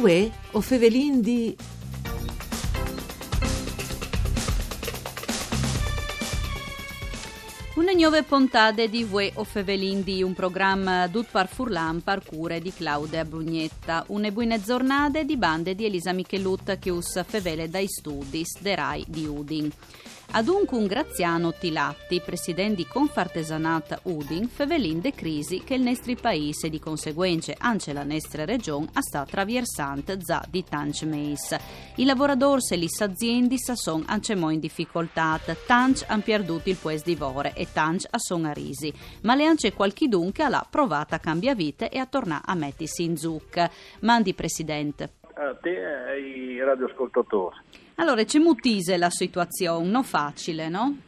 Uè, o Fevelin di... Una nuove puntate di Vue o Fevelin di un programma dut par Furlan par cure di Claudia Brugnetta. Une buone giornate di bande di Elisa Michelut che us fevele dai studi de Rai di Udin. Adunque un Graziano Tilatti, presidente di Confartesanat Udin, fevelin de crisi che il nostro paese e di conseguenze anche la nostra regione sta attraversando za di tanti mesi. I lavoratori e le aziende sono anche in difficoltà, tanti hanno perduto il puesto di lavoro e tanti sono a risi, ma le anche qualche dunque ha provato a cambiare vita e a tornare a mettersi in zucca. Mandi Presidente. A te e ai radioascoltatori. Allora, c'è mutise la situazione, non facile, no?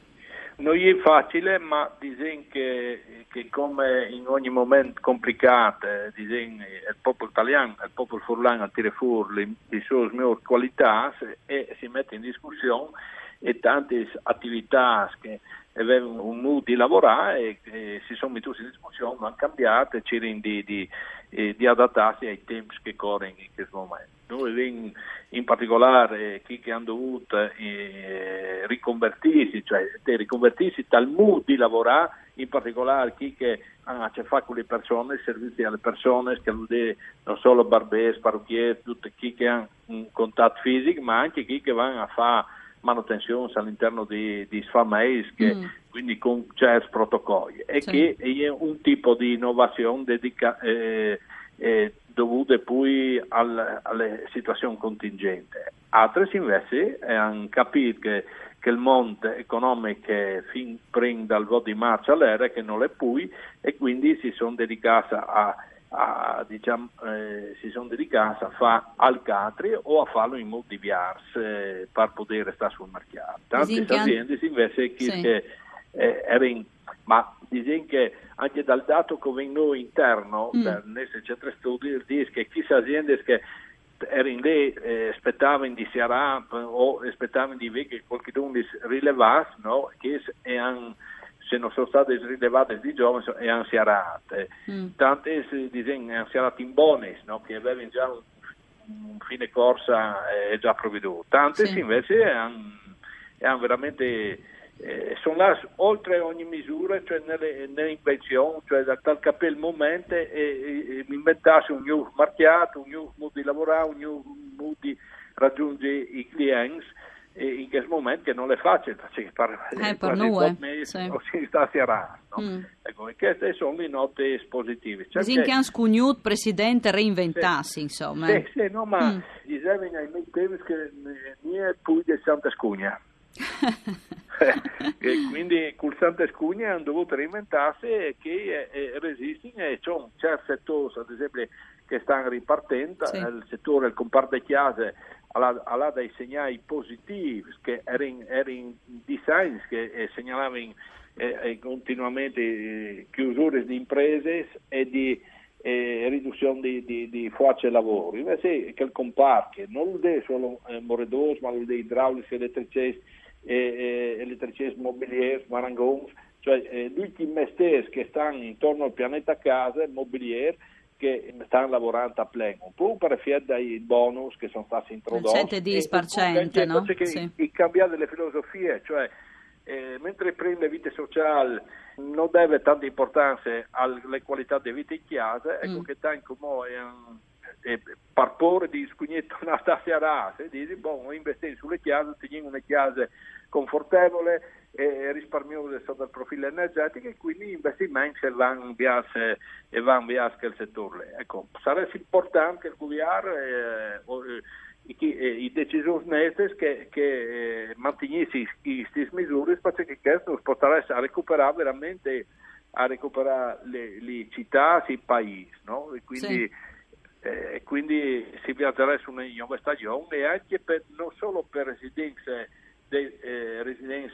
Non è facile, ma dicono che, che, come in ogni momento complicato, dicono, il popolo italiano, il popolo furlano tira fuori le sue migliori qualità e si mette in discussione e tante attività che avevano un modo di lavorare e, e si sono messe in discussione, hanno cambiato e cercano di, di, di, adattarsi ai tempi che corrono in questo momento. Noi in particolare chi che hanno dovuto eh, riconvertirsi, cioè riconvertirsi dal mood di lavorare, in particolare chi che ha a che fare con le persone, servizi alle persone, che non solo barbieri, parrucchieri, tutti chi che ha un contatto fisico, ma anche chi che va a fare manutenzione all'interno di, di SFAMEIS, mm. quindi con certi protocolli, e sì. che è un tipo di innovazione dedicato. Eh, eh, dovute poi al, alle situazioni contingenti. Altre invece hanno capito che, che, il mondo economico fin prima dal voto di marcia all'era che non è più e quindi si sono dedicati a, a, diciamo, eh, si sono dedicati a fare alcatri o a farlo in modi diversi eh, per poter restare sul mercato. Tante aziende invece che, sì. che eh, erano ma dicono che anche dal dato che vengono interno, mm. nel centro studi, dice che queste aziende che erano lì, eh, aspettavano di Sierra o aspettavano di vedere che qualcuno rilevasse, no? che hanno se non sono state rilevate di giovani e hanno siarate. Mm. Tante si dicono hanno siarate in bonus, no? che avevano già un, fine corsa eh, già provveduto. Tante sì. invece hanno, hanno veramente eh, sono là oltre ogni misura, cioè nelle, invenzioni, cioè da tal capire il momento e, e, e inventarsi un nuovo marchiato, un nuovo modo di lavorare, un nuovo modo di raggiungere i clienti in questo momento che non è facile, per, eh, per noi, sì. o si sta a no? mm. ecco, queste sono le note positive. Cioè che anche scugnut, Presidente, reinventarsi, sì, insomma. Sì, sì, no, ma mm. dicevano ai miei tempi che non è più di Santa Scugna. e quindi col Santa Scugna hanno dovuto reinventarsi e che eh, resistono e c'è un certo settore, ad esempio, che stanno ripartendo, sì. il settore, il comparto di ha dei segnali positivi che erano, erano design che eh, segnalavano eh, eh, continuamente eh, chiusure di imprese e di eh, riduzione di, di, di forze lavoro. Invece che il comparto non è solo eh, moredors, ma lo è idraulici, elettricisti, eh, elettricisti mobilieri, marangons, cioè eh, tutti i mestieri che stanno intorno al pianeta casa, mobilieri, che stanno lavorando a pleno, un po' per dei bonus che sono stati introdotti. Il 110%, no? Che sì. il cambiare le filosofie, cioè eh, mentre prima la vita sociale non deve tanta importanza alle qualità di vita in chiesa, ecco mm. che tanto come eh, per porre di scugnetto una stasera, se dici, boh, investire sulle chiese, teniamo una chiesa confortevole e risparmiosa sotto il profilo energetico e quindi investimenti vanno via e vanno via il settore. Ecco, sarebbe importante il governo eh, i, eh, i decisori nette che, che eh, mantenessero queste misure perché questo potrà recuperare veramente a recuperare le, le città e i paesi, no? E quindi, sì. eh, quindi si interessa una nuova stagione e anche per, non solo per residenze de, eh,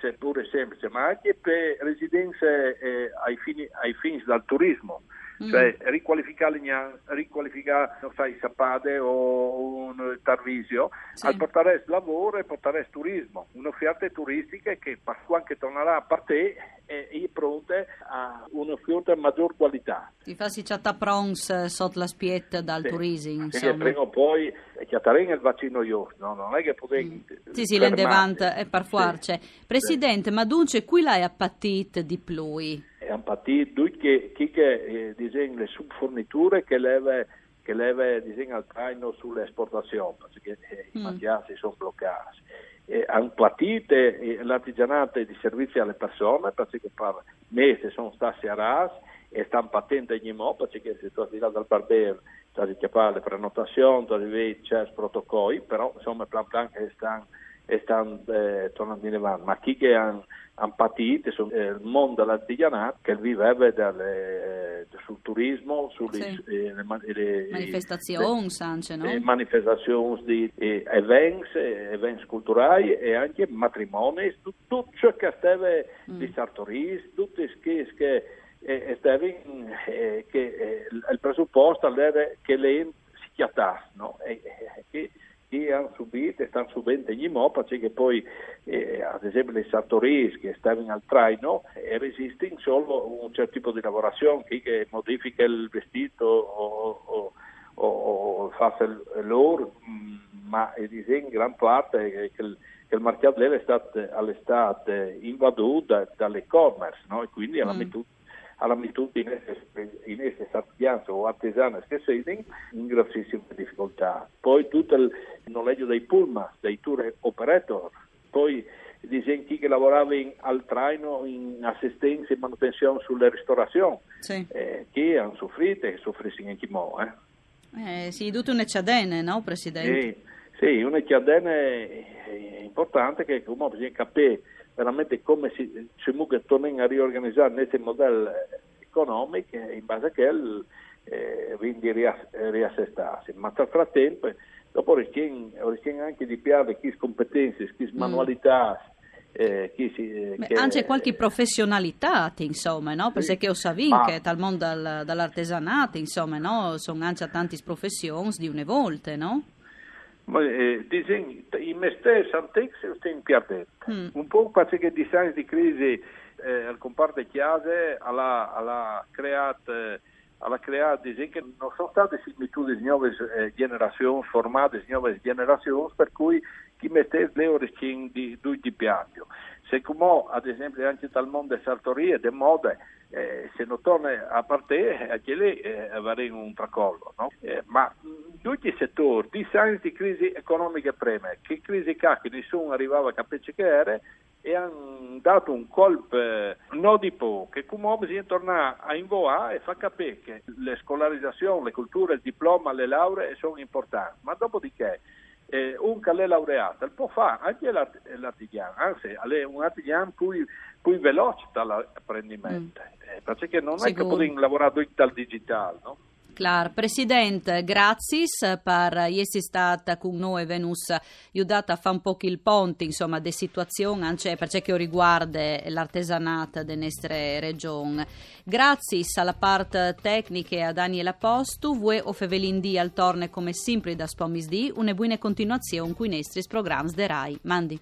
residenze pure semplici, ma anche per residenze eh, ai, fini, ai fini del turismo. Mm. cioè riqualificare, riqualificare non sai, Sapade o un Tarvisio, sì. al portare lavoro e portare turismo, un'offerta turistica che anche tornerà a parte e è pronta a un'offerta di maggior qualità. Ti fa si chatta prons eh, sotto la spietta dal sì. turismo, insomma. Sì, prima o poi chiatarene il vaccino io, no? non è che potete... Mm. Sì, sì, l'endevant è per forza. Sì. Presidente, ma dunque qui l'hai appatit di più? È appatit, che, eh, le subforniture che leve che leve disegna il traino sulle esportazioni, perché eh, mm. i mangiati sono bloccati. Eh, hanno patito eh, l'artigianato di servizi alle persone, perché per mesi sono stati a RAS e stanno patendo ogni modo, perché se tu vai dal barbiere stati a fare le prenotazioni, tu arrivi certi protocolli, però insomma plan plan che stanno e stanno eh, tornando in avanti, ma chi che hanno han patito sono eh, il mondo dell'artigianato che viveva dalle, eh, sul turismo, sulle sì. eh, le, le, manifestazioni, anche, no? Eh, manifestazioni di eh, events, events culturali e anche matrimoni, tutto, tutto ciò che stava mm. di sartoris, tutti che, che eh, stavano, che il presupposto era che le si chiatasse, no? E, che, che hanno subito e stanno subendo gli mopati che poi eh, ad esempio le sartoris che stavano al traino eh, resistono solo un certo tipo di lavorazione che modifica il vestito o, o, o, o fa l'oro mm, ma in gran parte che il, che il mercato è stato all'estate invaduto dall'e-commerce no? e quindi mm. ha messo alla mettuta in queste sappianze o che sono in grossissime difficoltà. Poi tutto il noleggio dei pullman, dei tour operator, poi disegni chi che lavorava in, al traino in assistenza e manutenzione sulle ristorazioni, sì. eh, che hanno soffrito e soffriscono anche mo. Eh. Eh, sì, tutte un'ecciadene, no Presidente? Sì, sì un'ecciadene importante che come bisogna capire veramente come si, si muove tornare a riorganizzare questo modello economico in base a che eh, quindi riassestarsi. Ma nel frattempo, dopo rischiamo anche di perdere chi competenze, chi mm. manualità, eh, chi si, eh, Beh, che, anche qualche professionalità, insomma, no? Perché sì, ho saputo ma... che dal mondo dal, dall'artesanato, insomma, no? Sono anche tante professioni di una volta, no? Eh, disegni, i mestieri antichi sono perdenti. Mm. Un po' perché il disegno di crisi eh, al comparto chiase ha creato alla creare disegni che non sono state similitudini di nuove eh, generazioni, formate di nuove generazioni, per cui chi mette le origini di di piatto. Se come ad esempio anche dal mondo delle sartorie delle mode, eh, se non torna a parte, anche lì eh, avremo un tracollo. No? Eh, ma in tutti i settori, di di crisi economica preme, che crisi che nessuno arrivava a capire che era, e hanno dato un colpo eh, non di poco, che come bisogna tornare a invoare e fa capire che le scolarizzazioni, le culture, il diploma, le lauree sono importanti, ma dopodiché eh, un che è laureato può fare anche l'artigiano, anzi è un artigiano più, più veloce dall'apprendimento, mm. eh, perché non Sicuro. è che possiamo lavorare dal digitale, no? Clar. Presidente, grazie per essere stata con noi Venus aiutata a fare un po' il ponte, insomma, de situazioni anche per ciò che riguarda l'artesanato delle nostre regioni. Grazie alla parte tecnica e a Daniela Postu, voi o fevelindì al torne come sempre da Spomisdì, una buona continuazione con i nostri programmi de RAI. Mandi.